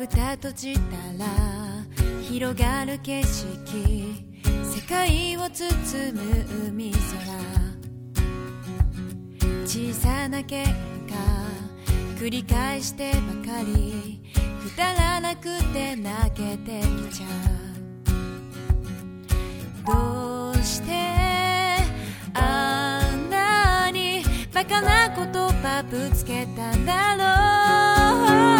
蓋閉じたら広がる景色世界を包む海空小さな喧嘩繰り返してばかりくだらなくて泣けてきちゃう。どうしてあんなにバカな言葉ぶつけたんだろう。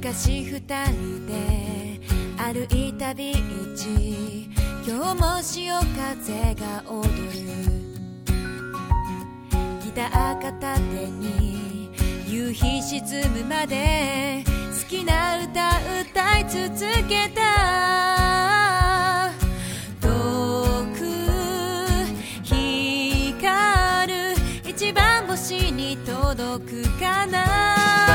昔二人で歩いたビーチ今日も潮風が踊る。ギター片手に夕日沈むまで好きな歌歌い続けた遠く光る。一番星に届くかな